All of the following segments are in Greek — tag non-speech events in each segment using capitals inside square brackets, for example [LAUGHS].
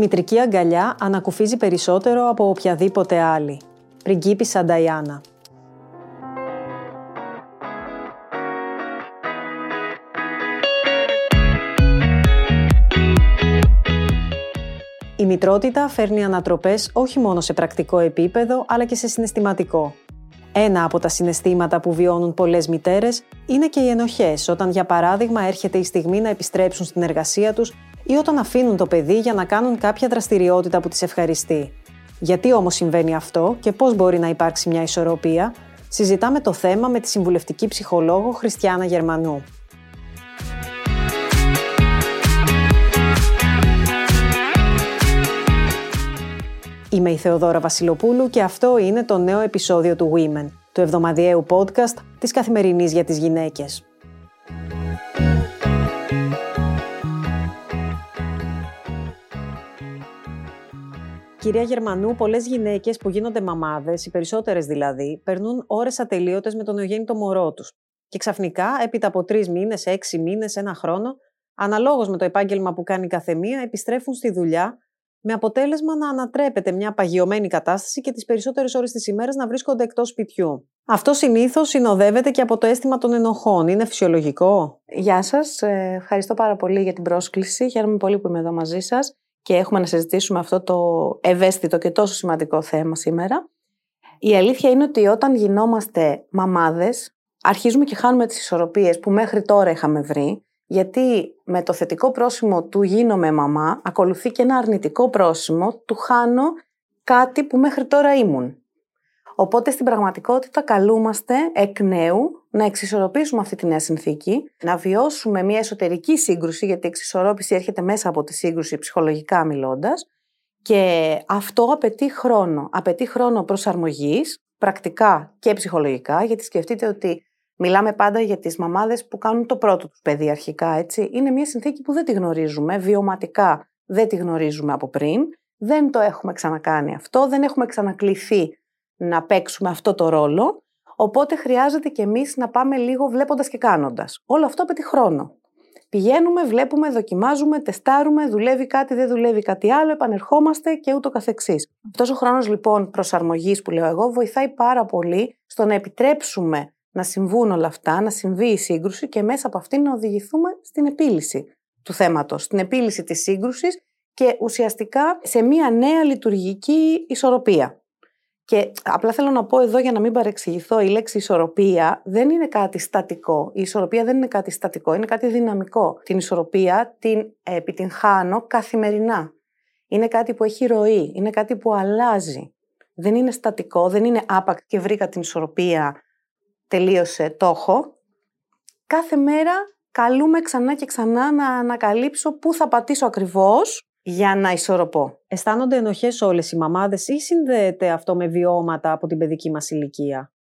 μητρική αγκαλιά ανακουφίζει περισσότερο από οποιαδήποτε άλλη. Πριγκίπισσα Νταϊάννα. Η μητρότητα φέρνει ανατροπές όχι μόνο σε πρακτικό επίπεδο, αλλά και σε συναισθηματικό. Ένα από τα συναισθήματα που βιώνουν πολλές μητέρες είναι και οι ενοχές, όταν για παράδειγμα έρχεται η στιγμή να επιστρέψουν στην εργασία τους ή όταν αφήνουν το παιδί για να κάνουν κάποια δραστηριότητα που τις ευχαριστεί. Γιατί όμως συμβαίνει αυτό και πώς μπορεί να υπάρξει μια ισορροπία, συζητάμε το θέμα με τη συμβουλευτική ψυχολόγο Χριστιάνα Γερμανού. Είμαι η Θεοδόρα Βασιλοπούλου και αυτό είναι το νέο επεισόδιο του Women, του εβδομαδιαίου podcast της Καθημερινής για τις Γυναίκες. Κυρία Γερμανού, πολλές γυναίκες που γίνονται μαμάδες, οι περισσότερες δηλαδή, περνούν ώρες ατελείωτες με τον νεογέννητο μωρό τους. Και ξαφνικά, έπειτα από τρεις μήνες, έξι μήνες, ένα χρόνο, αναλόγως με το επάγγελμα που κάνει κάθε μία, επιστρέφουν στη δουλειά με αποτέλεσμα να ανατρέπεται μια παγιωμένη κατάσταση και τις περισσότερες ώρες της ημέρας να βρίσκονται εκτός σπιτιού. Αυτό συνήθως συνοδεύεται και από το αίσθημα των ενοχών. Είναι φυσιολογικό; Γεια σας. Ε, ευχαριστώ πάρα πολύ για την πρόσκληση. Χαίρομαι πολύ που είμαι εδώ μαζί σας και έχουμε να συζητήσουμε αυτό το ευαίσθητο και τόσο σημαντικό θέμα σήμερα. Η αλήθεια είναι ότι όταν γινόμαστε μαμάδες, αρχίζουμε και χάνουμε τις ισορροπίες που μέχρι τώρα είχαμε βρει γιατί με το θετικό πρόσημο του γίνομαι μαμά, ακολουθεί και ένα αρνητικό πρόσημο του χάνω κάτι που μέχρι τώρα ήμουν. Οπότε στην πραγματικότητα καλούμαστε εκ νέου να εξισορροπήσουμε αυτή τη νέα συνθήκη, να βιώσουμε μια εσωτερική σύγκρουση, γιατί η εξισορρόπηση έρχεται μέσα από τη σύγκρουση ψυχολογικά μιλώντας. Και αυτό απαιτεί χρόνο. Απαιτεί χρόνο προσαρμογής, πρακτικά και ψυχολογικά, γιατί σκεφτείτε ότι Μιλάμε πάντα για τις μαμάδες που κάνουν το πρώτο τους παιδί αρχικά, έτσι. Είναι μια συνθήκη που δεν τη γνωρίζουμε, βιωματικά δεν τη γνωρίζουμε από πριν, δεν το έχουμε ξανακάνει αυτό, δεν έχουμε ξανακληθεί να παίξουμε αυτό το ρόλο, οπότε χρειάζεται και εμείς να πάμε λίγο βλέποντας και κάνοντας. Όλο αυτό απαιτεί χρόνο. Πηγαίνουμε, βλέπουμε, δοκιμάζουμε, τεστάρουμε, δουλεύει κάτι, δεν δουλεύει κάτι άλλο, επανερχόμαστε και ούτω καθεξής. Αυτός ο χρόνος λοιπόν προσαρμογής που λέω εγώ βοηθάει πάρα πολύ στο να επιτρέψουμε να συμβούν όλα αυτά, να συμβεί η σύγκρουση και μέσα από αυτήν να οδηγηθούμε στην επίλυση του θέματος, στην επίλυση της σύγκρουσης και ουσιαστικά σε μια νέα λειτουργική ισορροπία. Και απλά θέλω να πω εδώ για να μην παρεξηγηθώ, η λέξη ισορροπία δεν είναι κάτι στατικό. Η ισορροπία δεν είναι κάτι στατικό, είναι κάτι δυναμικό. Την ισορροπία την επιτυγχάνω καθημερινά. Είναι κάτι που έχει ροή, είναι κάτι που αλλάζει. Δεν είναι στατικό, δεν είναι άπακ και βρήκα την ισορροπία τελείωσε, το έχω, κάθε μέρα καλούμε ξανά και ξανά να ανακαλύψω πού θα πατήσω ακριβώς για να ισορροπώ. Αισθάνονται ενοχές όλες οι μαμάδες ή συνδέεται αυτό με βιώματα από την παιδική μας ηλικία;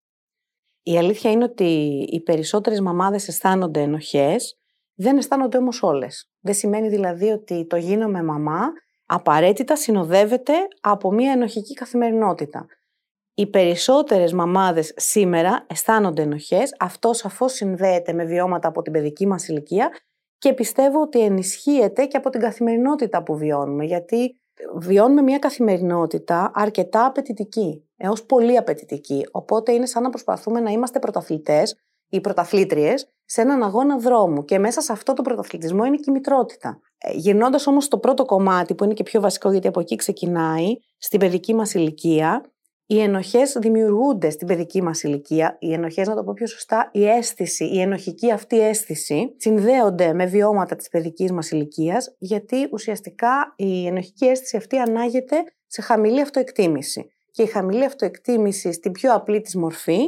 Η αλήθεια είναι ότι οι περισσότερες μαμάδες αισθάνονται ενοχές, δεν αισθάνονται όμως όλες. Δεν σημαίνει δηλαδή ότι το γίνομαι μαμά απαραίτητα συνοδεύεται από μια ενοχική καθημερινότητα οι περισσότερες μαμάδες σήμερα αισθάνονται ενοχές, αυτό σαφώς συνδέεται με βιώματα από την παιδική μας ηλικία και πιστεύω ότι ενισχύεται και από την καθημερινότητα που βιώνουμε, γιατί βιώνουμε μια καθημερινότητα αρκετά απαιτητική, έως πολύ απαιτητική, οπότε είναι σαν να προσπαθούμε να είμαστε πρωταθλητές ή πρωταθλήτριες σε έναν αγώνα δρόμου και μέσα σε αυτό το πρωταθλητισμό είναι και η μητρότητα. Ε, Γυρνώντας όμως το πρώτο κομμάτι, που είναι και πιο βασικό γιατί από εκεί ξεκινάει, στην παιδική μας ηλικία, οι ενοχές δημιουργούνται στην παιδική μας ηλικία. Οι ενοχές, να το πω πιο σωστά, η αίσθηση, η ενοχική αυτή αίσθηση συνδέονται με βιώματα της παιδικής μας ηλικίας, γιατί ουσιαστικά η ενοχική αίσθηση αυτή ανάγεται σε χαμηλή αυτοεκτίμηση. Και η χαμηλή αυτοεκτίμηση στην πιο απλή της μορφή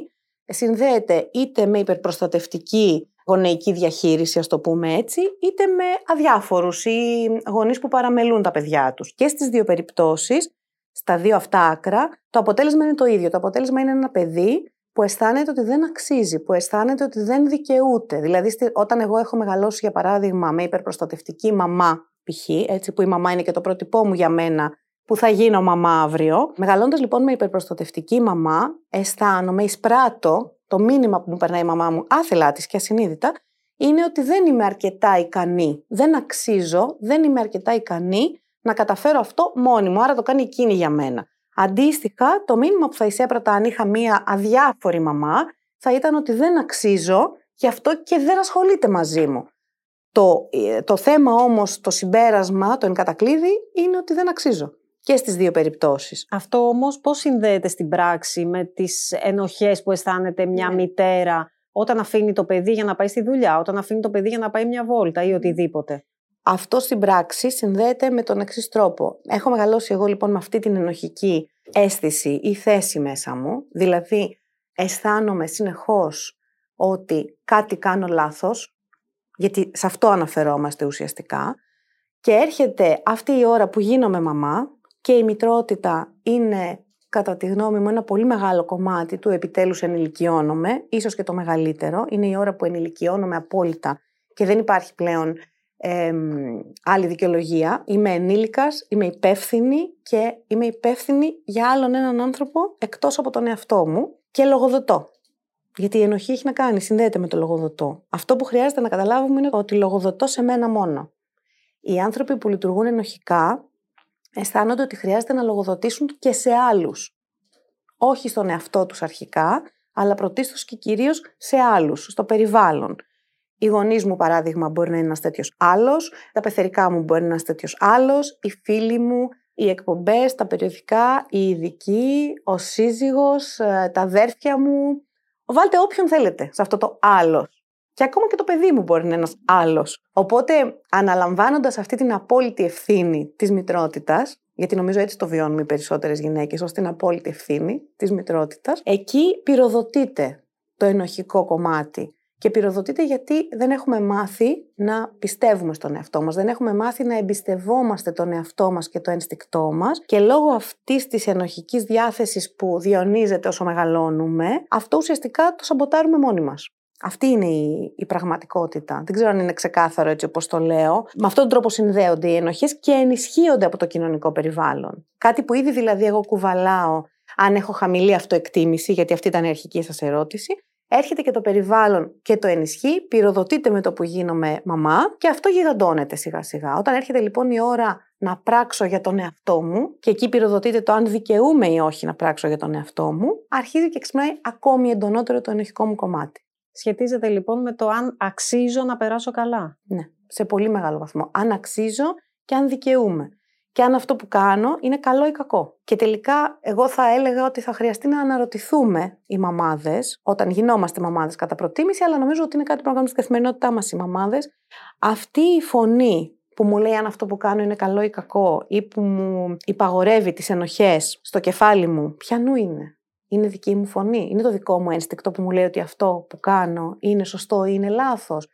συνδέεται είτε με υπερπροστατευτική γονεϊκή διαχείριση, ας το πούμε έτσι, είτε με αδιάφορους ή γονείς που παραμελούν τα παιδιά τους. Και στις δύο περιπτώσεις στα δύο αυτά άκρα, το αποτέλεσμα είναι το ίδιο. Το αποτέλεσμα είναι ένα παιδί που αισθάνεται ότι δεν αξίζει, που αισθάνεται ότι δεν δικαιούται. Δηλαδή, όταν εγώ έχω μεγαλώσει, για παράδειγμα, με υπερπροστατευτική μαμά, π.χ., έτσι που η μαμά είναι και το πρότυπό μου για μένα, που θα γίνω μαμά αύριο. Μεγαλώντας λοιπόν με υπερπροστατευτική μαμά, αισθάνομαι, εισπράττω το μήνυμα που μου περνάει η μαμά μου, άθελά της και ασυνείδητα, είναι ότι δεν είμαι αρκετά ικανή. Δεν αξίζω, δεν είμαι αρκετά ικανή να καταφέρω αυτό μόνη μου, άρα το κάνει εκείνη για μένα. Αντίστοιχα, το μήνυμα που θα εισέπρατα αν είχα μία αδιάφορη μαμά θα ήταν ότι δεν αξίζω γι' αυτό και δεν ασχολείται μαζί μου. Το, ε, το θέμα όμως, το συμπέρασμα, το εγκατακλείδη είναι ότι δεν αξίζω και στις δύο περιπτώσεις. Αυτό όμως πώς συνδέεται στην πράξη με τις ενοχές που αισθάνεται μια ναι. μητέρα όταν αφήνει το παιδί για να πάει στη δουλειά, όταν αφήνει το παιδί για να πάει μια βόλτα ή οτιδήποτε; Αυτό στην πράξη συνδέεται με τον εξής τρόπο. Έχω μεγαλώσει εγώ λοιπόν με αυτή την ενοχική αίσθηση ή θέση μέσα μου, δηλαδή αισθάνομαι συνεχώς ότι κάτι κάνω λάθος, γιατί σε αυτό αναφερόμαστε ουσιαστικά, και έρχεται αυτή η ώρα που γίνομαι μαμά και η μητρότητα είναι κατά τη γνώμη μου ένα πολύ μεγάλο κομμάτι του επιτέλους ενηλικιώνομαι, ίσως και το μεγαλύτερο, είναι η ώρα που ενηλικιώνομαι απόλυτα και δεν υπάρχει πλέον ε, άλλη δικαιολογία. Είμαι ενήλικας, είμαι υπεύθυνη και είμαι υπεύθυνη για άλλον έναν άνθρωπο εκτός από τον εαυτό μου και λογοδοτώ. Γιατί η ενοχή έχει να κάνει, συνδέεται με το λογοδοτό. Αυτό που χρειάζεται να καταλάβουμε είναι ότι λογοδοτώ σε μένα μόνο. Οι άνθρωποι που λειτουργούν ενοχικά αισθάνονται ότι χρειάζεται να λογοδοτήσουν και σε άλλους. Όχι στον εαυτό τους αρχικά, αλλά πρωτίστως και κυρίως σε άλλους, στο περιβάλλον. Οι γονείς μου, παράδειγμα, μπορεί να είναι ένας τέτοιος άλλος, τα πεθερικά μου μπορεί να είναι ένας τέτοιος άλλος, οι φίλοι μου, οι εκπομπές, τα περιοδικά, οι ειδικοί, ο σύζυγος, ε, τα αδέρφια μου. Βάλτε όποιον θέλετε σε αυτό το άλλος. Και ακόμα και το παιδί μου μπορεί να είναι ένας άλλος. Οπότε, αναλαμβάνοντας αυτή την απόλυτη ευθύνη της μητρότητας, γιατί νομίζω έτσι το βιώνουν οι περισσότερες γυναίκες, ως την απόλυτη ευθύνη της μητρότητας, εκεί πυροδοτείται το ενοχικό κομμάτι και πυροδοτείται γιατί δεν έχουμε μάθει να πιστεύουμε στον εαυτό μας, δεν έχουμε μάθει να εμπιστευόμαστε τον εαυτό μας και το ένστικτό μας και λόγω αυτής της ενοχικής διάθεσης που διονύζεται όσο μεγαλώνουμε, αυτό ουσιαστικά το σαμποτάρουμε μόνοι μας. Αυτή είναι η, η πραγματικότητα. Δεν ξέρω αν είναι ξεκάθαρο έτσι όπως το λέω. Με αυτόν τον τρόπο συνδέονται οι ενοχές και ενισχύονται από το κοινωνικό περιβάλλον. Κάτι που ήδη δηλαδή εγώ κουβαλάω αν έχω χαμηλή αυτοεκτίμηση, γιατί αυτή ήταν η αρχική σας ερώτηση, έρχεται και το περιβάλλον και το ενισχύει, πυροδοτείται με το που γίνομαι μαμά και αυτό γιγαντώνεται σιγά σιγά. Όταν έρχεται λοιπόν η ώρα να πράξω για τον εαυτό μου και εκεί πυροδοτείται το αν δικαιούμαι ή όχι να πράξω για τον εαυτό μου, αρχίζει και ξυπνάει ακόμη εντονότερο το ενοχικό μου κομμάτι. Σχετίζεται λοιπόν με το αν αξίζω να περάσω καλά. Ναι, σε πολύ μεγάλο βαθμό. Αν αξίζω και αν δικαιούμαι και αν αυτό που κάνω είναι καλό ή κακό. Και τελικά, εγώ θα έλεγα ότι θα χρειαστεί να αναρωτηθούμε οι μαμάδες, όταν γινόμαστε μαμάδες κατά προτίμηση, αλλά νομίζω ότι είναι κάτι που να κάνουμε στην καθημερινότητά μας οι μαμάδες. Αυτή η φωνή που μου λέει αν αυτό που κάνω είναι καλό ή κακό, ή που μου υπαγορεύει τις ενοχές στο κεφάλι μου, ποιανού είναι; Είναι δική μου φωνή; Είναι το δικό μου ένστικτο που μου λέει ότι αυτό που κάνω είναι σωστό ή είναι λάθος;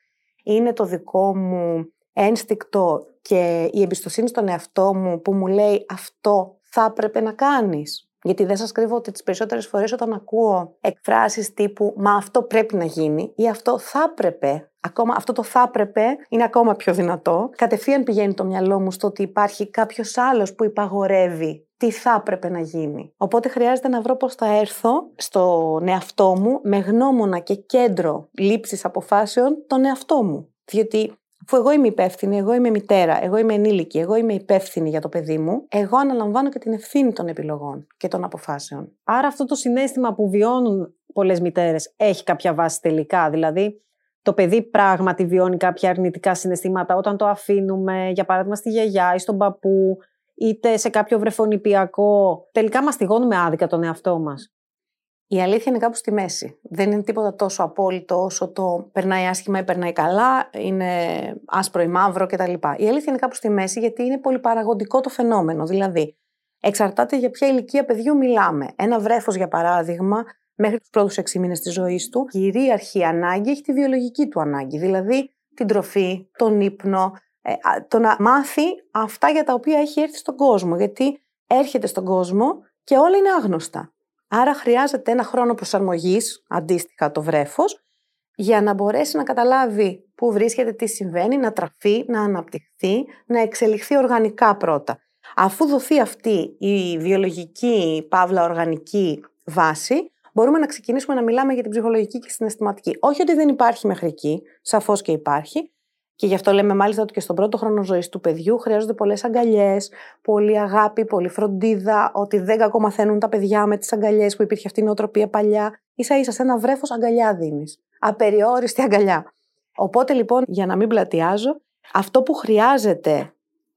Είναι το δικό μου ένστικτο και η εμπιστοσύνη στον εαυτό μου που μου λέει αυτό θα έπρεπε να κάνεις. Γιατί δεν σας κρύβω ότι τις περισσότερες φορές όταν ακούω εκφράσεις τύπου «Μα αυτό πρέπει να γίνει» ή «Αυτό θα έπρεπε», ακόμα, αυτό το «θα έπρεπε» είναι ακόμα πιο δυνατό, κατευθείαν πηγαίνει το μυαλό μου στο ότι υπάρχει κάποιος άλλος που υπαγορεύει τι θα έπρεπε να γίνει. Οπότε χρειάζεται να βρω πώς θα έρθω στον εαυτό μου με γνώμονα και κέντρο λήψης αποφάσεων τον εαυτό μου. Διότι Αφού εγώ είμαι υπεύθυνη, εγώ είμαι μητέρα, εγώ είμαι ενήλικη, εγώ είμαι υπεύθυνη για το παιδί μου, εγώ αναλαμβάνω και την ευθύνη των επιλογών και των αποφάσεων. Άρα αυτό το συνέστημα που βιώνουν πολλές μητέρες έχει κάποια βάση τελικά; Δηλαδή, το παιδί πράγματι βιώνει κάποια αρνητικά συναισθήματα όταν το αφήνουμε, για παράδειγμα, στη γιαγιά ή στον παππού, είτε σε κάποιο βρεφονιπιακό; Τελικά μαστιγώνουμε άδικα τον εαυτό μας. Η αλήθεια είναι κάπου στη μέση. Δεν είναι τίποτα τόσο απόλυτο όσο το περνάει άσχημα ή περνάει καλά, είναι άσπρο ή μαύρο κτλ. Η αλήθεια είναι κάπου στη μέση γιατί είναι πολυπαραγωγικό το φαινόμενο. Δηλαδή, εξαρτάται για ποια ηλικία παιδιού μιλάμε. Ένα βρέφος, για παράδειγμα, μέχρι τους πρώτους 6 μήνες της ζωής του, κυρίαρχη ανάγκη έχει τη βιολογική του ανάγκη. Δηλαδή, την τροφή, τον ύπνο, ε, το να μάθει αυτά για τα οποία έχει έρθει στον κόσμο. Γιατί έρχεται στον κόσμο και όλα είναι άγνωστα. Άρα χρειάζεται ένα χρόνο προσαρμογής, αντίστοιχα το βρέφος, για να μπορέσει να καταλάβει πού βρίσκεται, τι συμβαίνει, να τραφεί, να αναπτυχθεί, να εξελιχθεί οργανικά πρώτα. Αφού δοθεί αυτή η βιολογική, παύλα οργανική βάση, μπορούμε να ξεκινήσουμε να μιλάμε για την ψυχολογική και συναισθηματική. Όχι ότι δεν υπάρχει μέχρι εκεί, σαφώς και υπάρχει. Και γι' αυτό λέμε μάλιστα ότι και στον πρώτο χρόνο ζωής του παιδιού χρειάζονται πολλές αγκαλιές, πολλή αγάπη, πολλή φροντίδα, ότι δεν κακομαθαίνουν τα παιδιά με τις αγκαλιές που υπήρχε αυτή η νοοτροπία παλιά. σα ίσα σε ένα βρέφος αγκαλιά δίνεις. Απεριόριστη αγκαλιά. Οπότε λοιπόν, για να μην πλατιάζω, αυτό που χρειάζεται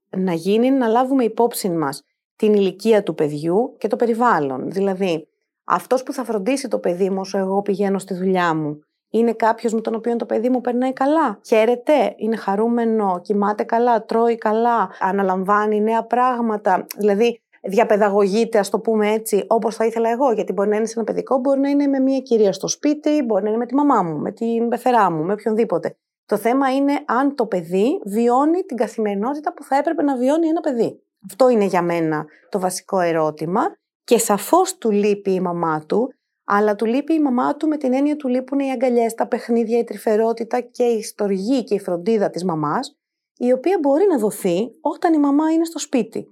να γίνει είναι να λάβουμε υπόψη μας την ηλικία του παιδιού και το περιβάλλον. Δηλαδή, αυτός που θα φροντίσει το παιδί μου όσο εγώ πηγαίνω στη δουλειά μου, είναι κάποιος με τον οποίο το παιδί μου περνάει καλά. Χαίρεται, είναι χαρούμενο, κοιμάται καλά, τρώει καλά, αναλαμβάνει νέα πράγματα. Δηλαδή, διαπαιδαγωγείται, ας το πούμε έτσι, όπως θα ήθελα εγώ. Γιατί μπορεί να είναι σε ένα παιδικό, μπορεί να είναι με μια κυρία στο σπίτι, μπορεί να είναι με τη μαμά μου, με την πεθερά μου, με οποιονδήποτε. Το θέμα είναι αν το παιδί βιώνει την καθημερινότητα που θα έπρεπε να βιώνει ένα παιδί. Αυτό είναι για μένα το βασικό ερώτημα. Και σαφώς του λείπει η μαμά του, αλλά του λείπει η μαμά του με την έννοια του λείπουν οι αγκαλιές, τα παιχνίδια, η τρυφερότητα και η στοργή και η φροντίδα της μαμάς, η οποία μπορεί να δοθεί όταν η μαμά είναι στο σπίτι.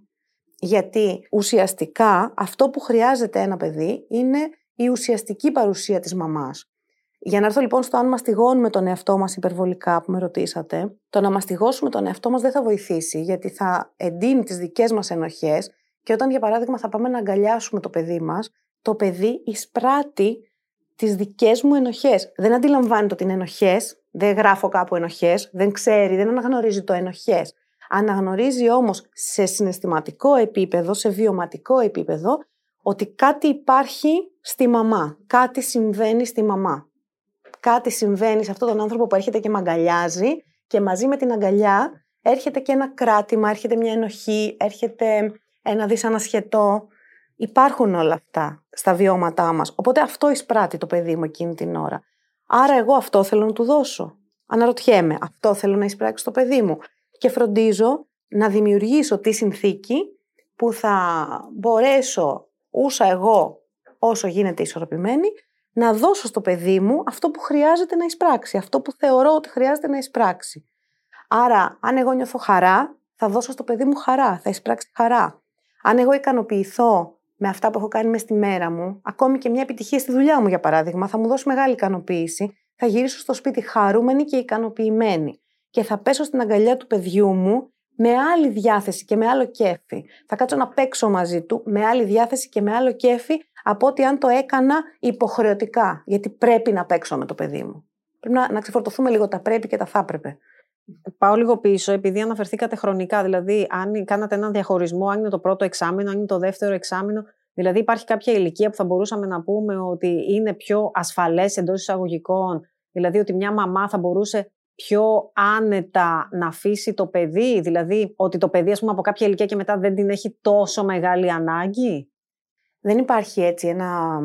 Γιατί ουσιαστικά αυτό που χρειάζεται ένα παιδί είναι η ουσιαστική παρουσία της μαμάς. Για να έρθω λοιπόν στο αν μαστιγώνουμε τον εαυτό μας υπερβολικά που με ρωτήσατε, το να μαστιγώσουμε τον εαυτό μας δεν θα βοηθήσει γιατί θα εντείνει τις δικές μας ενοχές και όταν για παράδειγμα θα πάμε να αγκαλιάσουμε το παιδί μας, το παιδί εισπράττει τις δικές μου ενοχές. Δεν αντιλαμβάνεται ότι είναι ενοχές, δεν γράφω κάπου ενοχές, δεν ξέρει, δεν αναγνωρίζει το ενοχές. Αναγνωρίζει όμως σε συναισθηματικό επίπεδο, σε βιωματικό επίπεδο, ότι κάτι υπάρχει στη μαμά, κάτι συμβαίνει στη μαμά. Κάτι συμβαίνει σε αυτόν τον άνθρωπο που έρχεται και με αγκαλιάζει και μαζί με την αγκαλιά έρχεται και ένα κράτημα, έρχεται μια ενοχή, έρχεται ένα δυσανασχετό. Υπάρχουν όλα αυτά στα βιώματά μας. Οπότε αυτό εισπράττει το παιδί μου εκείνη την ώρα. Άρα εγώ αυτό θέλω να του δώσω. Αναρωτιέμαι, αυτό θέλω να εισπράξει το παιδί μου και φροντίζω να δημιουργήσω τη συνθήκη που θα μπορέσω ούσα εγώ όσο γίνεται ισορροπημένη να δώσω στο παιδί μου αυτό που χρειάζεται να εισπράξει, αυτό που θεωρώ ότι χρειάζεται να εισπράξει. Άρα, αν εγώ νιώθω χαρά, θα δώσω στο παιδί μου χαρά, θα εισπράξει χαρά. Αν εγώ ικανοποιηθώ με αυτά που έχω κάνει μέσα στη μέρα μου, ακόμη και μια επιτυχία στη δουλειά μου, για παράδειγμα, θα μου δώσει μεγάλη ικανοποίηση, θα γυρίσω στο σπίτι χαρούμενη και ικανοποιημένη και θα πέσω στην αγκαλιά του παιδιού μου με άλλη διάθεση και με άλλο κέφι. Θα κάτσω να παίξω μαζί του με άλλη διάθεση και με άλλο κέφι από ότι αν το έκανα υποχρεωτικά. Γιατί πρέπει να παίξω με το παιδί μου. Πρέπει να, να ξεφορτωθούμε λίγο τα πρέπει και τα θα έπρεπε. Πάω λίγο πίσω, επειδή αναφερθήκατε χρονικά. Δηλαδή, αν κάνατε έναν διαχωρισμό, αν είναι το πρώτο εξάμεινο, αν είναι το δεύτερο εξάμεινο. Δηλαδή, υπάρχει κάποια ηλικία που θα μπορούσαμε να πούμε ότι είναι πιο ασφαλές εντός εισαγωγικών. Δηλαδή, ότι μια μαμά θα μπορούσε πιο άνετα να αφήσει το παιδί, δηλαδή ότι το παιδί ας πούμε, από κάποια ηλικία και μετά δεν την έχει τόσο μεγάλη ανάγκη; Δεν υπάρχει έτσι ένα,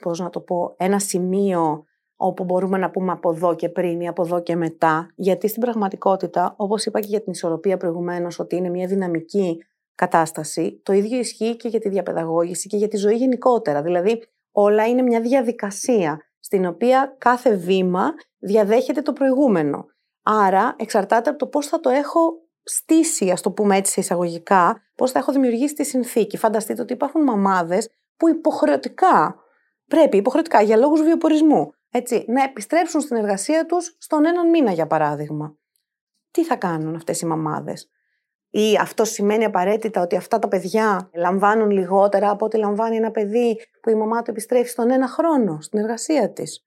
πώς να το πω, ένα σημείο όπου μπορούμε να πούμε από εδώ και πριν ή από εδώ και μετά, γιατί στην πραγματικότητα, όπως είπα και για την ισορροπία προηγουμένως, ότι είναι μια δυναμική κατάσταση, το ίδιο ισχύει και για τη διαπαιδαγώγηση και για τη ζωή γενικότερα. Δηλαδή, όλα είναι μια διαδικασία στην οποία κάθε βήμα διαδέχεται το προηγούμενο. Άρα εξαρτάται από το πώς θα το έχω στήσει, ας το πούμε έτσι σε εισαγωγικά, πώς θα έχω δημιουργήσει τη συνθήκη. Φανταστείτε ότι υπάρχουν μαμάδες που υποχρεωτικά, πρέπει υποχρεωτικά για λόγους βιοπορισμού, έτσι, να επιστρέψουν στην εργασία τους στον έναν μήνα για παράδειγμα. Τι θα κάνουν αυτές οι μαμάδες; Ή αυτό σημαίνει απαραίτητα ότι αυτά τα παιδιά λαμβάνουν λιγότερα από ό,τι λαμβάνει ένα παιδί που η μαμά του επιστρέφει στον ένα χρόνο στην εργασία της;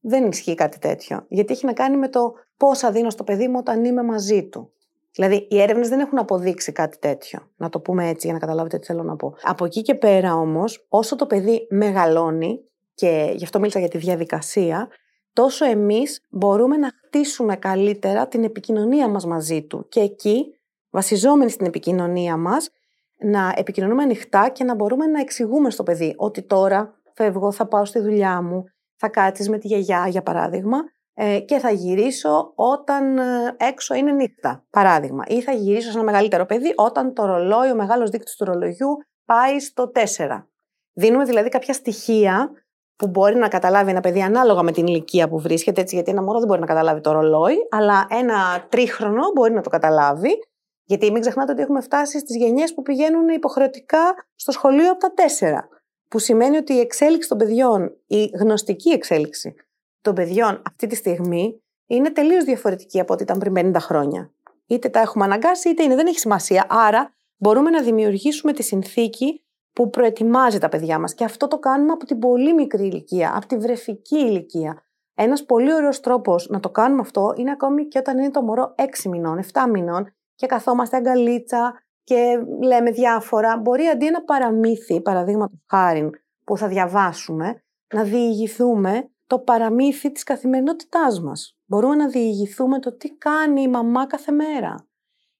Δεν ισχύει κάτι τέτοιο. Γιατί έχει να κάνει με το πόσα δίνω στο παιδί μου όταν είμαι μαζί του. Δηλαδή, οι έρευνες δεν έχουν αποδείξει κάτι τέτοιο. Να το πούμε έτσι για να καταλάβετε τι θέλω να πω. Από εκεί και πέρα όμως, όσο το παιδί μεγαλώνει, και γι' αυτό μίλησα για τη διαδικασία, τόσο εμείς μπορούμε να χτίσουμε καλύτερα την επικοινωνία μας μαζί του. Και εκεί, βασιζόμενοι στην επικοινωνία μας, να επικοινωνούμε ανοιχτά και να μπορούμε να εξηγούμε στο παιδί ότι τώρα φεύγω, θα πάω στη δουλειά μου, θα κάτσεις με τη γιαγιά για παράδειγμα ε, και θα γυρίσω όταν ε, έξω είναι νύχτα, παράδειγμα. Ή θα γυρίσω σε ένα μεγαλύτερο παιδί όταν το ρολόι, ο μεγάλος δείκτης του ρολογιού πάει στο 4. Δίνουμε δηλαδή κάποια στοιχεία που μπορεί να καταλάβει ένα παιδί ανάλογα με την ηλικία που βρίσκεται, έτσι, γιατί ένα μωρό δεν μπορεί να καταλάβει το ρολόι, αλλά ένα τρίχρονο μπορεί να το καταλάβει. Γιατί μην ξεχνάτε ότι έχουμε φτάσει στις γενιές που πηγαίνουν υποχρεωτικά στο σχολείο από τα τέσσερα. Που σημαίνει ότι η εξέλιξη των παιδιών, η γνωστική εξέλιξη των παιδιών αυτή τη στιγμή είναι τελείως διαφορετική από ό,τι ήταν πριν 50 χρόνια. Είτε τα έχουμε αναγκάσει, είτε είναι, δεν έχει σημασία. Άρα μπορούμε να δημιουργήσουμε τη συνθήκη που προετοιμάζει τα παιδιά μας. Και αυτό το κάνουμε από την πολύ μικρή ηλικία, από τη βρεφική ηλικία. Ένας πολύ ωραίος τρόπος να το κάνουμε αυτό είναι ακόμη και όταν είναι το μωρό 6 μηνών, 7 μηνών και καθόμαστε αγκαλίτσα και λέμε διάφορα. Μπορεί αντί ένα παραμύθι, παραδείγματος χάρη, που θα διαβάσουμε, να διηγηθούμε το παραμύθι της καθημερινότητάς μας. Μπορούμε να διηγηθούμε το τι κάνει η μαμά κάθε μέρα.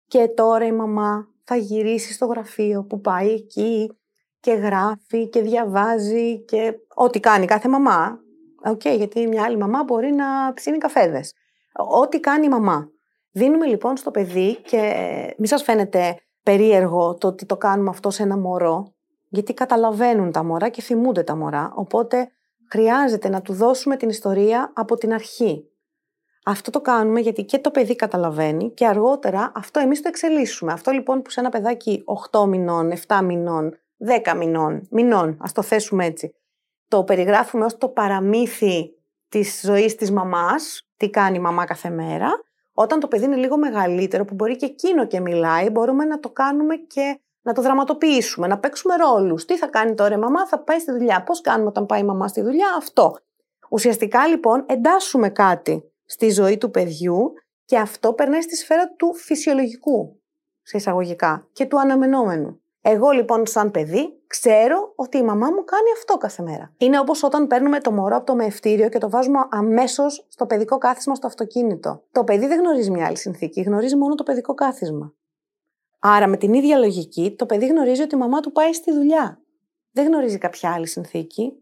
Και τώρα η μαμά θα γυρίσει στο γραφείο που πάει εκεί και γράφει και διαβάζει και ό,τι κάνει κάθε μαμά. OK, okay, γιατί μια άλλη μαμά μπορεί να ψήνει καφέδες. Ό,τι κάνει η μαμά. Δίνουμε λοιπόν στο παιδί και μη σας φαίνεται περίεργο το ότι το κάνουμε αυτό σε ένα μωρό, γιατί καταλαβαίνουν τα μωρά και θυμούνται τα μωρά, οπότε χρειάζεται να του δώσουμε την ιστορία από την αρχή. Αυτό το κάνουμε γιατί και το παιδί καταλαβαίνει και αργότερα αυτό εμείς το εξελίσσουμε. Αυτό λοιπόν που σε ένα παιδάκι 8 μηνών, 7 μηνών, 10 μηνών, μηνών, ας το θέσουμε έτσι, το περιγράφουμε ως το παραμύθι της ζωής της μαμάς, τι κάνει η μαμά κάθε μέρα. Όταν το παιδί είναι λίγο μεγαλύτερο, που μπορεί και εκείνο και μιλάει, μπορούμε να το κάνουμε και να το δραματοποιήσουμε, να παίξουμε ρόλους. Τι θα κάνει τώρα η μαμά, θα πάει στη δουλειά. Πώς κάνουμε όταν πάει η μαμά στη δουλειά, αυτό. Ουσιαστικά λοιπόν εντάσσουμε κάτι στη ζωή του παιδιού και αυτό περνάει στη σφαίρα του φυσιολογικού, σε εισαγωγικά, και του αναμενόμενου. Εγώ λοιπόν, σαν παιδί, ξέρω ότι η μαμά μου κάνει αυτό κάθε μέρα. Είναι όπως όταν παίρνουμε το μωρό από το μεευτήριο και το βάζουμε αμέσως στο παιδικό κάθισμα στο αυτοκίνητο. Το παιδί δεν γνωρίζει μια άλλη συνθήκη, γνωρίζει μόνο το παιδικό κάθισμα. Άρα, με την ίδια λογική, το παιδί γνωρίζει ότι η μαμά του πάει στη δουλειά. Δεν γνωρίζει κάποια άλλη συνθήκη.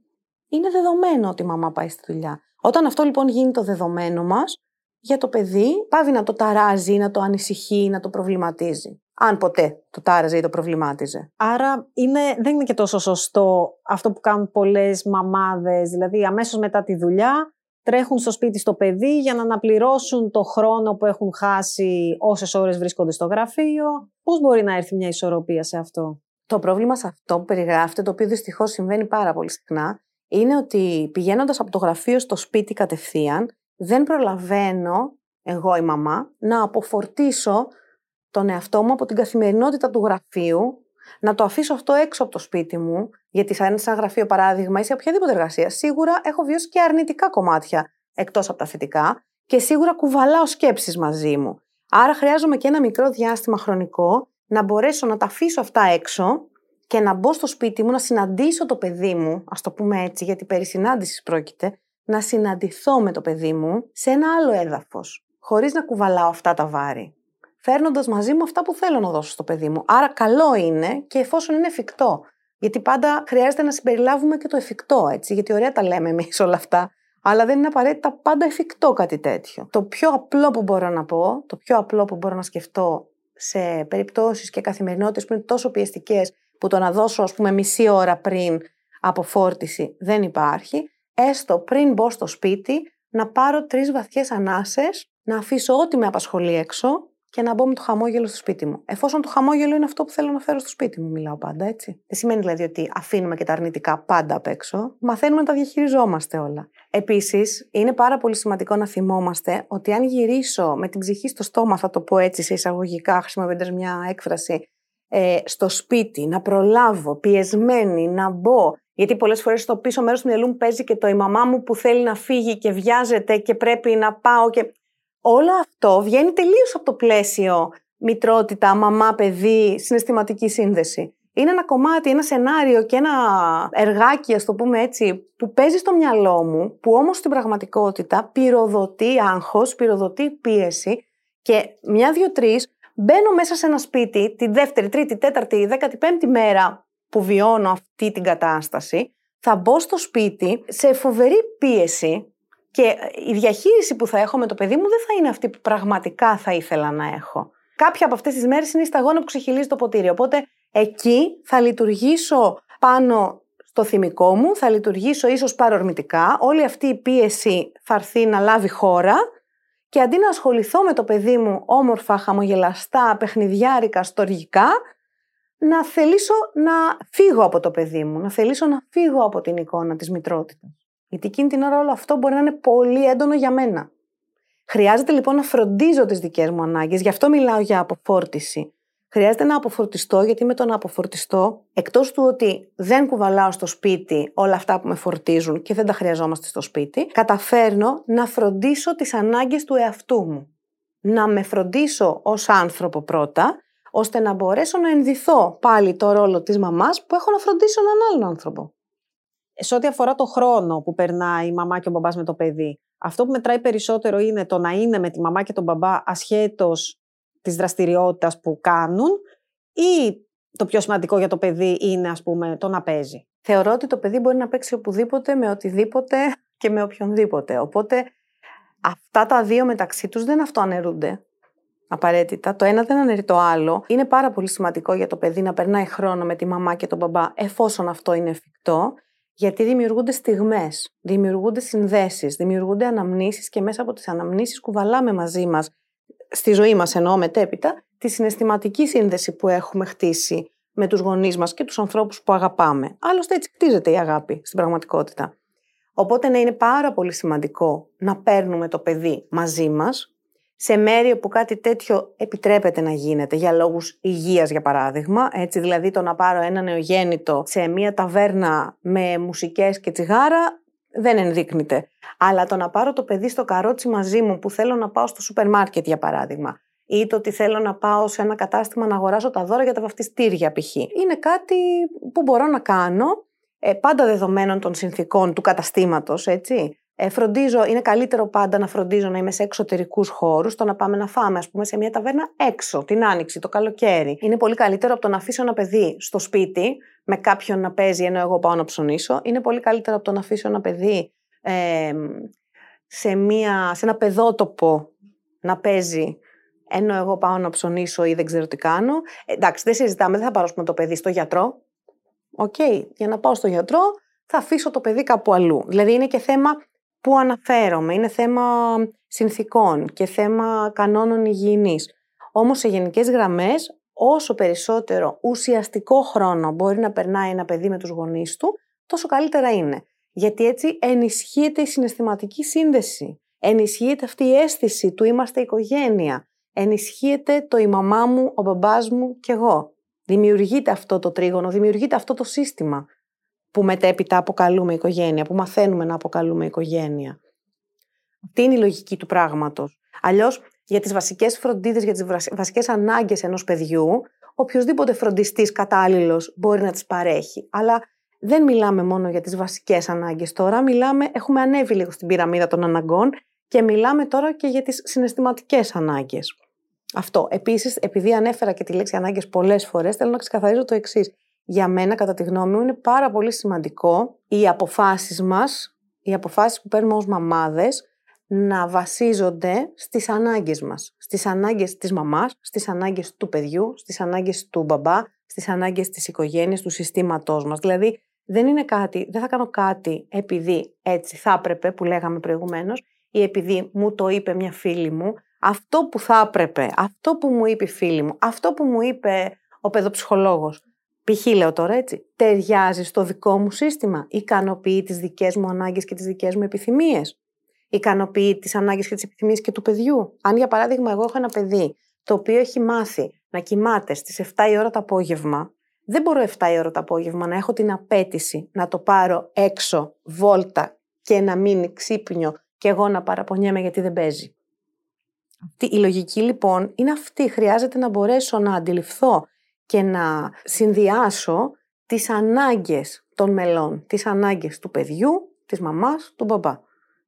Είναι δεδομένο ότι η μαμά πάει στη δουλειά. Όταν αυτό λοιπόν γίνει το δεδομένο μας, για το παιδί πάβει να το ταράζει, να το ανησυχεί, να το προβληματίζει. Αν ποτέ το τάραζε ή το προβλημάτιζε. Άρα είναι, δεν είναι και τόσο σωστό αυτό που κάνουν πολλές μαμάδες, δηλαδή αμέσως μετά τη δουλειά τρέχουν στο σπίτι στο παιδί για να αναπληρώσουν το χρόνο που έχουν χάσει όσες ώρες βρίσκονται στο γραφείο. Πώς μπορεί να έρθει μια ισορροπία σε αυτό; Το πρόβλημα σε αυτό που περιγράφεται, το οποίο δυστυχώς συμβαίνει πάρα πολύ συχνά, είναι ότι πηγαίνοντας από το γραφείο στο σπίτι κατευθείαν, δεν προλαβαίνω, εγώ η μαμά, να αποφορτήσω τον εαυτό μου από την καθημερινότητα του γραφείου, να το αφήσω αυτό έξω από το σπίτι μου, γιατί σαν ένα γραφείο παράδειγμα ή σε οποιαδήποτε εργασία, σίγουρα έχω βιώσει και αρνητικά κομμάτια εκτός από τα θετικά και σίγουρα κουβαλάω σκέψεις μαζί μου. Άρα χρειάζομαι και ένα μικρό διάστημα χρονικό να μπορέσω να τα αφήσω αυτά έξω και να μπω στο σπίτι μου, να συναντήσω το παιδί μου, ας το πούμε έτσι, γιατί περί συνάντησης πρόκειται, να συναντηθώ με το παιδί μου σε ένα άλλο έδαφος, χωρίς να κουβαλάω αυτά τα βάρη φέρνοντας μαζί μου αυτά που θέλω να δώσω στο παιδί μου. Άρα, καλό είναι και εφόσον είναι εφικτό. Γιατί πάντα χρειάζεται να συμπεριλάβουμε και το εφικτό, έτσι. Γιατί ωραία τα λέμε εμείς όλα αυτά, αλλά δεν είναι απαραίτητα πάντα εφικτό κάτι τέτοιο. Το πιο απλό που μπορώ να πω, το πιο απλό που μπορώ να σκεφτώ σε περιπτώσεις και καθημερινότητες που είναι τόσο πιεστικές, που το να δώσω, ας πούμε, μισή ώρα πριν από φόρτιση δεν υπάρχει, έστω πριν μπω στο σπίτι, να πάρω τρεις βαθιές ανάσες, να αφήσω ό,τι με απασχολεί έξω και να μπω με το χαμόγελο στο σπίτι μου. Εφόσον το χαμόγελο είναι αυτό που θέλω να φέρω στο σπίτι μου, μιλάω πάντα έτσι. Δεν σημαίνει δηλαδή ότι αφήνουμε και τα αρνητικά πάντα απ' έξω. Μαθαίνουμε να τα διαχειριζόμαστε όλα. Επίσης, είναι πάρα πολύ σημαντικό να θυμόμαστε ότι αν γυρίσω με την ψυχή στο στόμα, θα το πω έτσι σε εισαγωγικά, χρησιμοποιώντας μια έκφραση, ε, στο σπίτι, να προλάβω, πιεσμένη, να μπω. Γιατί πολλές φορές στο πίσω μέρος του μυαλού μου παίζει και το η μαμά μου που θέλει να φύγει και βιάζεται και πρέπει να πάω. Και όλο αυτό βγαίνει τελείως από το πλαίσιο μητρότητα, μαμά, παιδί, συναισθηματική σύνδεση. Είναι ένα κομμάτι, ένα σενάριο και ένα εργάκι, ας το πούμε έτσι, που παίζει στο μυαλό μου, που όμως στην πραγματικότητα πυροδοτεί άγχος, πυροδοτεί πίεση και μια, δύο, τρεις μπαίνω μέσα σε ένα σπίτι τη δεύτερη, τρίτη, τέταρτη, δέκατη πέμπτη μέρα που βιώνω αυτή την κατάσταση, θα μπω στο σπίτι σε φοβερή πίεση και η διαχείριση που θα έχω με το παιδί μου δεν θα είναι αυτή που πραγματικά θα ήθελα να έχω. Κάποια από αυτές τις μέρες είναι η σταγόνα που ξεχυλίζει το ποτήρι. Οπότε εκεί θα λειτουργήσω πάνω στο θυμικό μου, θα λειτουργήσω ίσως παρορμητικά, όλη αυτή η πίεση θα έρθει να λάβει χώρα και αντί να ασχοληθώ με το παιδί μου όμορφα, χαμογελαστά, παιχνιδιάρικα, στοργικά, να θελήσω να φύγω από το παιδί μου, να θελήσω να φύγω από την εικόνα της μητρότητας. Γιατί εκείνη την ώρα όλο αυτό μπορεί να είναι πολύ έντονο για μένα. Χρειάζεται λοιπόν να φροντίζω τις δικές μου ανάγκες, γι' αυτό μιλάω για αποφόρτιση. Χρειάζεται να αποφορτιστώ, γιατί με το να αποφορτιστώ, εκτός του ότι δεν κουβαλάω στο σπίτι όλα αυτά που με φορτίζουν και δεν τα χρειαζόμαστε στο σπίτι, καταφέρνω να φροντίσω τις ανάγκες του εαυτού μου. Να με φροντίσω ως άνθρωπο πρώτα, ώστε να μπορέσω να ενδυθώ πάλι το ρόλο της μαμάς που έχω να φροντίσω έναν άλλον άνθρωπο. Σε ό,τι αφορά το χρόνο που περνάει η μαμά και ο μπαμπάς με το παιδί, αυτό που μετράει περισσότερο είναι το να είναι με τη μαμά και τον μπαμπά ασχέτως της δραστηριότητας που κάνουν ή το πιο σημαντικό για το παιδί είναι ας πούμε το να παίζει; Θεωρώ ότι το παιδί μπορεί να παίξει οπουδήποτε, με οτιδήποτε και με οποιονδήποτε. Οπότε αυτά τα δύο μεταξύ τους δεν αυτοαναιρούνται απαραίτητα. Το ένα δεν αναιρεί το άλλο. Είναι πάρα πολύ σημαντικό για το παιδί να περνάει χρόνο με τη μαμά και τον μπαμπά, εφόσον αυτό είναι εφικτό, γιατί δημιουργούνται στιγμές, δημιουργούνται συνδέσεις, δημιουργούνται αναμνήσεις και μέσα από τις αναμνήσεις κουβαλάμε μαζί μας, στη ζωή μας εννοώ μετέπειτα, τη συναισθηματική σύνδεση που έχουμε χτίσει με τους γονείς μας και τους ανθρώπους που αγαπάμε. Άλλωστε έτσι χτίζεται η αγάπη στην πραγματικότητα. Οπότε ναι, είναι πάρα πολύ σημαντικό να παίρνουμε το παιδί μαζί μας, σε μέρη όπου κάτι τέτοιο επιτρέπεται να γίνεται για λόγους υγείας για παράδειγμα, έτσι δηλαδή το να πάρω ένα νεογέννητο σε μια ταβέρνα με μουσικές και τσιγάρα δεν ενδείκνυται. Αλλά το να πάρω το παιδί στο καρότσι μαζί μου που θέλω να πάω στο σούπερ μάρκετ για παράδειγμα ή το ότι θέλω να πάω σε ένα κατάστημα να αγοράσω τα δώρα για τα βαφτιστήρια π.χ. Είναι κάτι που μπορώ να κάνω ε, πάντα δεδομένων των συνθήκων του καταστήματος, έτσι. Ε, φροντίζω, είναι καλύτερο πάντα να φροντίζω να είμαι σε εξωτερικούς χώρους, το να πάμε να φάμε, ας πούμε, σε μια ταβέρνα έξω, την άνοιξη, το καλοκαίρι. Είναι πολύ καλύτερο από το να αφήσω ένα παιδί στο σπίτι με κάποιον να παίζει ενώ εγώ πάω να ψωνίσω. Είναι πολύ καλύτερο από το να αφήσω ένα παιδί ε, σε, μια, σε ένα παιδότοπο να παίζει ενώ εγώ πάω να ψωνίσω ή δεν ξέρω τι κάνω. Ε, εντάξει, δεν συζητάμε, δεν θα πάρω το παιδί στο γιατρό. OK, okay, για να πάω στο γιατρό θα αφήσω το παιδί κάπου αλλού. Δηλαδή είναι και θέμα που αναφέρομαι. Είναι θέμα συνθήκων και θέμα κανόνων υγιεινής. Όμως σε γενικές γραμμές, όσο περισσότερο ουσιαστικό χρόνο μπορεί να περνάει ένα παιδί με τους γονείς του, τόσο καλύτερα είναι. Γιατί έτσι ενισχύεται η συναισθηματική σύνδεση. Ενισχύεται αυτή η αίσθηση του είμαστε οικογένεια. Ενισχύεται το η μαμά μου, ο μπαμπάς μου και εγώ. Δημιουργείται αυτό το τρίγωνο, δημιουργείται αυτό το σύστημα που μετέπειτα αποκαλούμε οικογένεια, που μαθαίνουμε να αποκαλούμε οικογένεια. Αυτή είναι η λογική του πράγματος. Αλλιώς, για τις βασικές φροντίδες, για τις βασικές ανάγκες ενός παιδιού, οποιοδήποτε φροντιστής κατάλληλος μπορεί να τις παρέχει. Αλλά δεν μιλάμε μόνο για τις βασικές ανάγκες τώρα, μιλάμε, έχουμε ανέβει λίγο στην πυραμίδα των αναγκών και μιλάμε τώρα και για τις συναισθηματικές ανάγκες. Αυτό. Επίσης, επειδή ανέφερα και τη λέξη ανάγκες πολλές φορές, θέλω να ξεκαθαρίζω το εξής για μένα, κατά τη γνώμη μου, είναι πάρα πολύ σημαντικό οι αποφάσεις μας, οι αποφάσεις που παίρνουμε ως μαμάδες, να βασίζονται στις ανάγκες μας. Στις ανάγκες της μαμάς, στις ανάγκες του παιδιού, στις ανάγκες του μπαμπά, στις ανάγκες της οικογένειας, του συστήματός μας. Δηλαδή, δεν είναι κάτι, δεν θα κάνω κάτι επειδή έτσι θα έπρεπε, που λέγαμε προηγουμένως, ή επειδή μου το είπε μια φίλη μου, αυτό που θα έπρεπε, αυτό που μου είπε η φίλη μου, αυτό που μου είπε ο παιδοψυχολόγος, π.χ. λέω τώρα έτσι, ταιριάζει στο δικό μου σύστημα, ικανοποιεί τις δικές μου ανάγκες και τις δικές μου επιθυμίες, ικανοποιεί τις ανάγκες και τις επιθυμίες και του παιδιού. Αν για παράδειγμα εγώ έχω ένα παιδί το οποίο έχει μάθει να κοιμάται στις 7 η ώρα το απόγευμα, δεν μπορώ 7 η ώρα το απόγευμα να έχω την απέτηση να το πάρω έξω, βόλτα και να μείνει ξύπνιο και εγώ να παραπονιέμαι γιατί δεν παίζει. Η λογική λοιπόν είναι αυτή. Χρειάζεται να μπορέσω να αντιληφθώ και να συνδυάσω τις ανάγκες των μελών, τις ανάγκες του παιδιού, της μαμάς, του μπαμπά.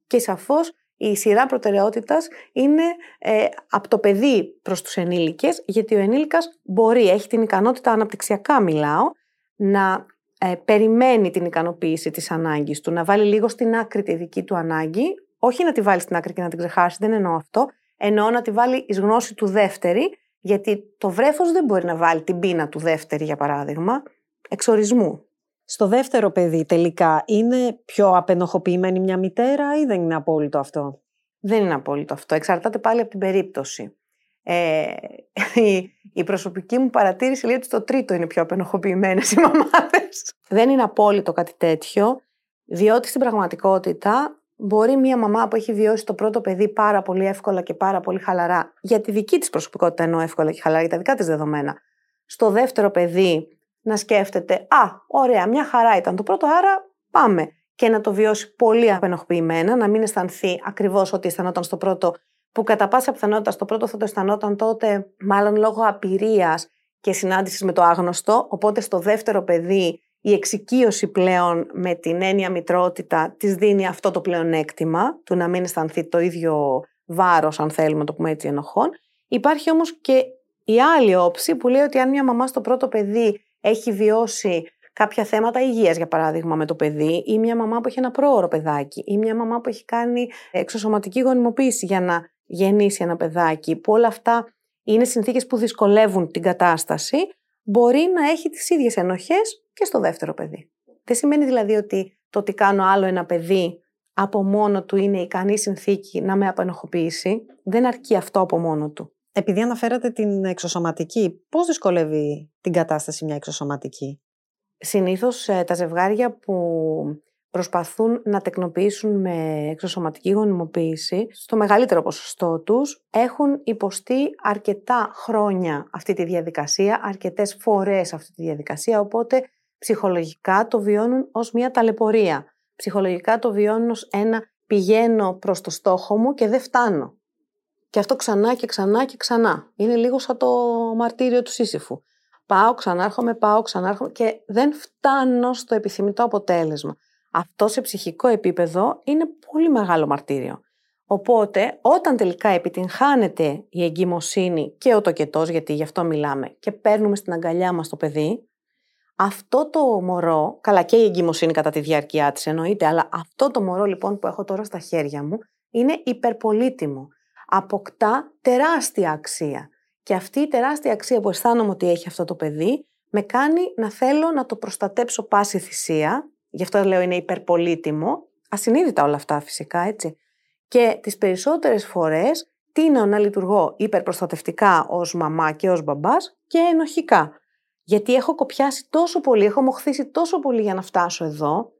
Και σαφώς η σειρά προτεραιότητας είναι ε, από το παιδί προς τους ενήλικες, γιατί ο ενήλικας μπορεί, έχει την ικανότητα αναπτυξιακά μιλάω, να ε, περιμένει την ικανοποίηση της ανάγκης του, να βάλει λίγο στην άκρη τη δική του ανάγκη, όχι να τη βάλει στην άκρη και να την ξεχάσει, δεν εννοώ αυτό, εννοώ να τη βάλει εις γνώση του δεύτερη γιατί το βρέφος δεν μπορεί να βάλει την πείνα του δεύτερη, για παράδειγμα, εξορισμού. Στο δεύτερο παιδί τελικά είναι πιο απενοχοποιημένη μια μητέρα ή δεν είναι απόλυτο αυτό; Δεν είναι απόλυτο αυτό. Εξαρτάται πάλι από την περίπτωση. Ε, [LAUGHS] η, η προσωπική μου παρατήρηση λέει ότι στο τρίτο είναι πιο απενοχοποιημένες οι μαμάδες. Δεν είναι απόλυτο κάτι τέτοιο, διότι στην πραγματικότητα μπορεί μια μαμά που έχει βιώσει το πρώτο παιδί πάρα πολύ εύκολα και πάρα πολύ χαλαρά, για τη δική της προσωπικότητα εννοώ εύκολα και χαλαρά, για τα δικά της δεδομένα, στο δεύτερο παιδί να σκέφτεται Α, ωραία, μια χαρά ήταν το πρώτο, άρα πάμε. Και να το βιώσει πολύ απενοχοποιημένα, να μην αισθανθεί ακριβώς ότι αισθανόταν στο πρώτο, που κατά πάσα πιθανότητα στο πρώτο θα το αισθανόταν τότε, μάλλον λόγω απειρίας και συνάντησης με το άγνωστο. Οπότε στο δεύτερο παιδί η εξοικείωση πλέον με την έννοια μητρότητα της δίνει αυτό το πλεονέκτημα του να μην αισθανθεί το ίδιο βάρος αν θέλουμε να το πούμε έτσι ενοχών. Υπάρχει όμως και η άλλη όψη που λέει ότι αν μια μαμά στο πρώτο παιδί έχει βιώσει κάποια θέματα υγείας για παράδειγμα με το παιδί ή μια μαμά που έχει ένα πρόωρο παιδάκι ή μια μαμά που έχει κάνει εξωσωματική γονιμοποίηση για να γεννήσει ένα παιδάκι που όλα αυτά είναι συνθήκες που δυσκολεύουν την κατάσταση μπορεί να έχει τις ίδιες ενοχές και στο δεύτερο παιδί. Δεν σημαίνει δηλαδή ότι το ότι κάνω άλλο ένα παιδί από μόνο του είναι ικανή συνθήκη να με απενοχοποιήσει. Δεν αρκεί αυτό από μόνο του. Επειδή αναφέρατε την εξωσωματική, πώς δυσκολεύει την κατάσταση μια εξωσωματική; Συνήθως ε, τα ζευγάρια που προσπαθούν να τεκνοποιήσουν με εξωσωματική γονιμοποίηση, στο μεγαλύτερο ποσοστό τους έχουν υποστεί αρκετά χρόνια αυτή τη διαδικασία, αρκετές φορές αυτή τη διαδικασία, οπότε ψυχολογικά το βιώνουν ως μια ταλαιπωρία. Ψυχολογικά το βιώνουν ως ένα πηγαίνω προς το στόχο μου και δεν φτάνω. Και αυτό ξανά και ξανά και ξανά. Είναι λίγο σαν το μαρτύριο του Σύσυφου. Πάω, ξανάρχομαι, πάω, ξανάρχομαι και δεν φτάνω στο επιθυμητό αποτέλεσμα. Αυτό σε ψυχικό επίπεδο είναι πολύ μεγάλο μαρτύριο. Οπότε, όταν τελικά επιτυγχάνεται η εγκυμοσύνη και ο τοκετός, γιατί γι' αυτό μιλάμε, και παίρνουμε στην αγκαλιά μας το παιδί, αυτό το μωρό, καλά και η εγκυμοσύνη κατά τη διάρκεια της εννοείται, αλλά αυτό το μωρό λοιπόν που έχω τώρα στα χέρια μου είναι υπερπολίτιμο. Αποκτά τεράστια αξία. Και αυτή η τεράστια αξία που αισθάνομαι ότι έχει αυτό το παιδί με κάνει να θέλω να το προστατέψω πάση θυσία, γι' αυτό λέω είναι υπερπολίτιμο, ασυνείδητα όλα αυτά φυσικά έτσι. Και τις περισσότερες φορές τίνω να λειτουργώ υπερπροστατευτικά ως μαμά και ως μπαμπάς και ενοχικά. Γιατί έχω κοπιάσει τόσο πολύ, έχω μοχθήσει τόσο πολύ για να φτάσω εδώ,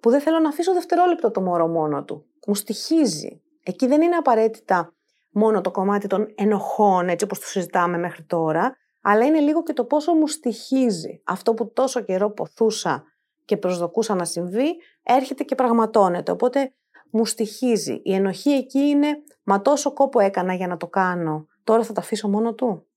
που δεν θέλω να αφήσω δευτερόλεπτο το μωρό μόνο του. Μου στοιχίζει. Εκεί δεν είναι απαραίτητα μόνο το κομμάτι των ενοχών, έτσι όπως το συζητάμε μέχρι τώρα, αλλά είναι λίγο και το πόσο μου στοιχίζει. Αυτό που τόσο καιρό ποθούσα και προσδοκούσα να συμβεί, έρχεται και πραγματώνεται. Οπότε μου στοιχίζει. Η ενοχή εκεί είναι, μα τόσο κόπο έκανα για να το κάνω, τώρα θα τα αφήσω μόνο του.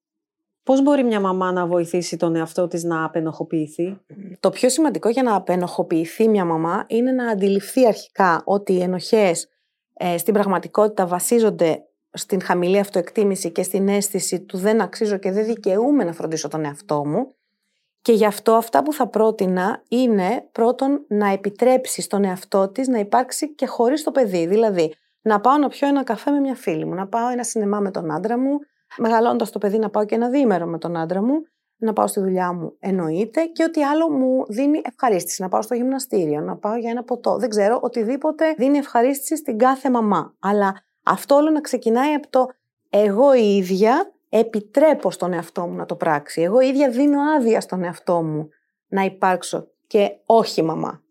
Πώς μπορεί μια μαμά να βοηθήσει τον εαυτό της να απενοχοποιηθεί; Το πιο σημαντικό για να απενοχοποιηθεί μια μαμά είναι να αντιληφθεί αρχικά ότι οι ενοχές ε, στην πραγματικότητα βασίζονται στην χαμηλή αυτοεκτίμηση και στην αίσθηση του δεν αξίζω και δεν δικαιούμαι να φροντίσω τον εαυτό μου. Και γι' αυτό αυτά που θα πρότεινα είναι πρώτον να επιτρέψει στον εαυτό της να υπάρξει και χωρίς το παιδί. Δηλαδή να πάω να πιω ένα καφέ με μια φίλη μου, να πάω ένα σινεμά με τον άντρα μου, μεγαλώντας το παιδί να πάω και ένα διήμερο με τον άντρα μου, να πάω στη δουλειά μου εννοείται και ότι άλλο μου δίνει ευχαρίστηση. Να πάω στο γυμναστήριο, να πάω για ένα ποτό. Δεν ξέρω, οτιδήποτε δίνει ευχαρίστηση στην κάθε μαμά. Αλλά αυτό όλο να ξεκινάει από το εγώ η ίδια επιτρέπω στον εαυτό μου να το πράξει. Εγώ η ίδια δίνω άδεια στον εαυτό μου να υπάρξω και όχι μαμά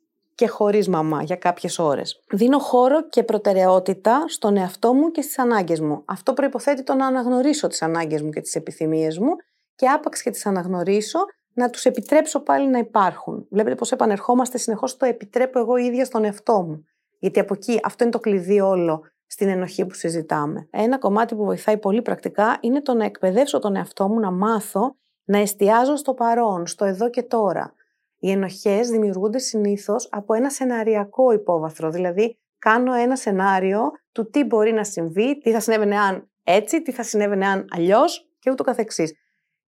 και χωρίς μαμά για κάποιες ώρες. Δίνω χώρο και προτεραιότητα στον εαυτό μου και στις ανάγκες μου. Αυτό προϋποθέτει το να αναγνωρίσω τις ανάγκες μου και τις επιθυμίες μου και άπαξ και τις αναγνωρίσω να τους επιτρέψω πάλι να υπάρχουν. Βλέπετε πώς επανερχόμαστε συνεχώς το επιτρέπω εγώ ίδια στον εαυτό μου. Γιατί από εκεί αυτό είναι το κλειδί όλο στην ενοχή που συζητάμε. Ένα κομμάτι που βοηθάει πολύ πρακτικά είναι το να εκπαιδεύσω τον εαυτό μου να μάθω να εστιάζω στο παρόν, στο εδώ και τώρα. Οι ενοχές δημιουργούνται συνήθως από ένα σεναριακό υπόβαθρο, δηλαδή κάνω ένα σενάριο του τι μπορεί να συμβεί, τι θα συνέβαινε αν έτσι, τι θα συνέβαινε αν αλλιώς και ούτω καθεξής.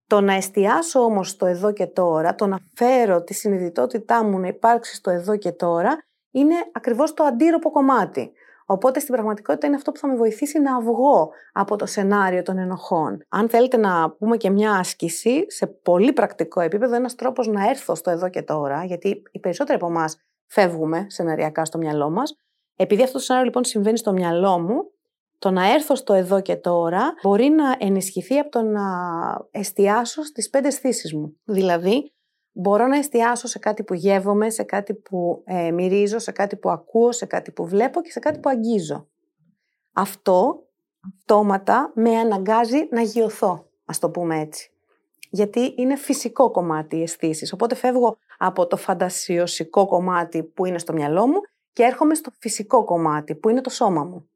Το να εστιάσω όμως στο εδώ και τώρα, το να φέρω τη συνειδητότητά μου να υπάρξει στο εδώ και τώρα, είναι ακριβώς το αντίρροπο κομμάτι. Οπότε στην πραγματικότητα είναι αυτό που θα με βοηθήσει να βγω από το σενάριο των ενοχών. Αν θέλετε να πούμε και μια άσκηση σε πολύ πρακτικό επίπεδο, ένας τρόπος να έρθω στο εδώ και τώρα, γιατί οι περισσότεροι από εμάς φεύγουμε σεναριακά στο μυαλό μας. Επειδή αυτό το σενάριο λοιπόν συμβαίνει στο μυαλό μου, το να έρθω στο εδώ και τώρα μπορεί να ενισχυθεί από το να εστιάσω στις πέντε αισθήσεις μου. Δηλαδή, Μπορώ να εστιάσω σε κάτι που γεύομαι, σε κάτι που ε, μυρίζω, σε κάτι που ακούω, σε κάτι που βλέπω και σε κάτι που αγγίζω. Αυτό αυτόματα με αναγκάζει να γιωθώ, ας το πούμε έτσι. Γιατί είναι φυσικό κομμάτι οι αισθήσεις. Οπότε φεύγω από το φαντασιωσικό κομμάτι που είναι στο μυαλό μου και έρχομαι στο φυσικό κομμάτι που είναι το σώμα μου.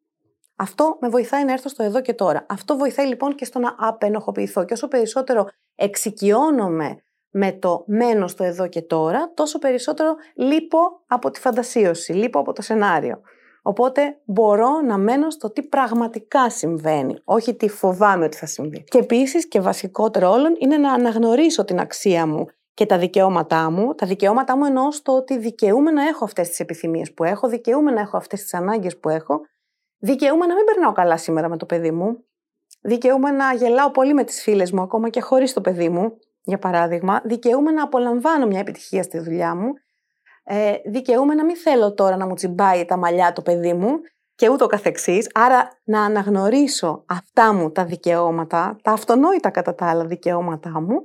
Αυτό με βοηθάει να έρθω στο εδώ και τώρα. Αυτό βοηθάει λοιπόν και στο να απενοχοποιηθώ. Και όσο περισσότερο εξοικειώνομαι με το μένω στο εδώ και τώρα, τόσο περισσότερο λείπω από τη φαντασίωση, λείπω από το σενάριο. Οπότε μπορώ να μένω στο τι πραγματικά συμβαίνει, όχι τι φοβάμαι ότι θα συμβεί. Και επίσης και βασικότερο όλων είναι να αναγνωρίσω την αξία μου και τα δικαιώματά μου. Τα δικαιώματά μου εννοώ στο ότι δικαιούμαι να έχω αυτές τις επιθυμίες που έχω, δικαιούμαι να έχω αυτές τις ανάγκες που έχω, δικαιούμαι να μην περνάω καλά σήμερα με το παιδί μου, δικαιούμαι να γελάω πολύ με τις φίλες μου ακόμα και χωρίς το παιδί μου, για παράδειγμα, δικαιούμαι να απολαμβάνω μια επιτυχία στη δουλειά μου ε, δικαιούμαι να μην θέλω τώρα να μου τσιμπάει τα μαλλιά το παιδί μου και ούτω καθεξής. Άρα να αναγνωρίσω αυτά μου τα δικαιώματα, τα αυτονόητα κατά τα άλλα δικαιώματά μου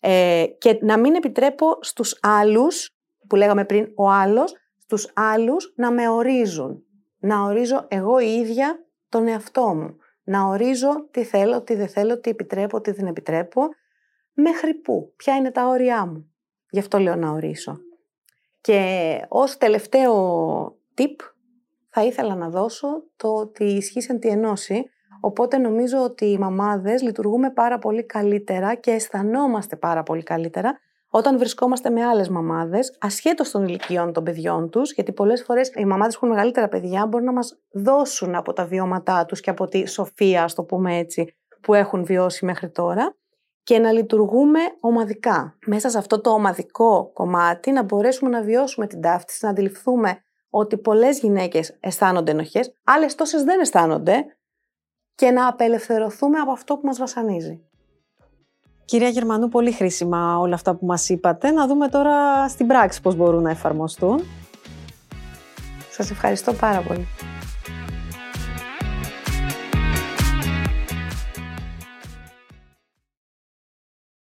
ε, και να μην επιτρέπω στους άλλους, που λέγαμε πριν ο άλλος, στους άλλους να με ορίζουν. Να ορίζω εγώ η ίδια τον εαυτό μου. Να ορίζω τι θέλω, τι δεν θέλω, τι επιτρέπω, τι δεν επιτρέπω. Μέχρι πού, ποια είναι τα όρια μου; Γι' αυτό λέω να ορίσω. Και ως τελευταίο tip θα ήθελα να δώσω το ότι ισχύει τη ενώση, οπότε νομίζω ότι οι μαμάδες λειτουργούμε πάρα πολύ καλύτερα και αισθανόμαστε πάρα πολύ καλύτερα όταν βρισκόμαστε με άλλες μαμάδες, ασχέτως των ηλικιών των παιδιών τους, γιατί πολλές φορές οι μαμάδες που έχουν μεγαλύτερα παιδιά μπορούν να μας δώσουν από τα βιώματά τους και από τη σοφία, ας το πούμε έτσι, που έχουν βιώσει μέχρι τώρα και να λειτουργούμε ομαδικά. Μέσα σε αυτό το ομαδικό κομμάτι να μπορέσουμε να βιώσουμε την ταύτιση, να αντιληφθούμε ότι πολλές γυναίκες αισθάνονται ενοχές, άλλες τόσες δεν αισθάνονται και να απελευθερωθούμε από αυτό που μας βασανίζει. Κυρία Γερμανού, πολύ χρήσιμα όλα αυτά που μας είπατε. Να δούμε τώρα στην πράξη πώς μπορούν να εφαρμοστούν. Σας ευχαριστώ πάρα πολύ.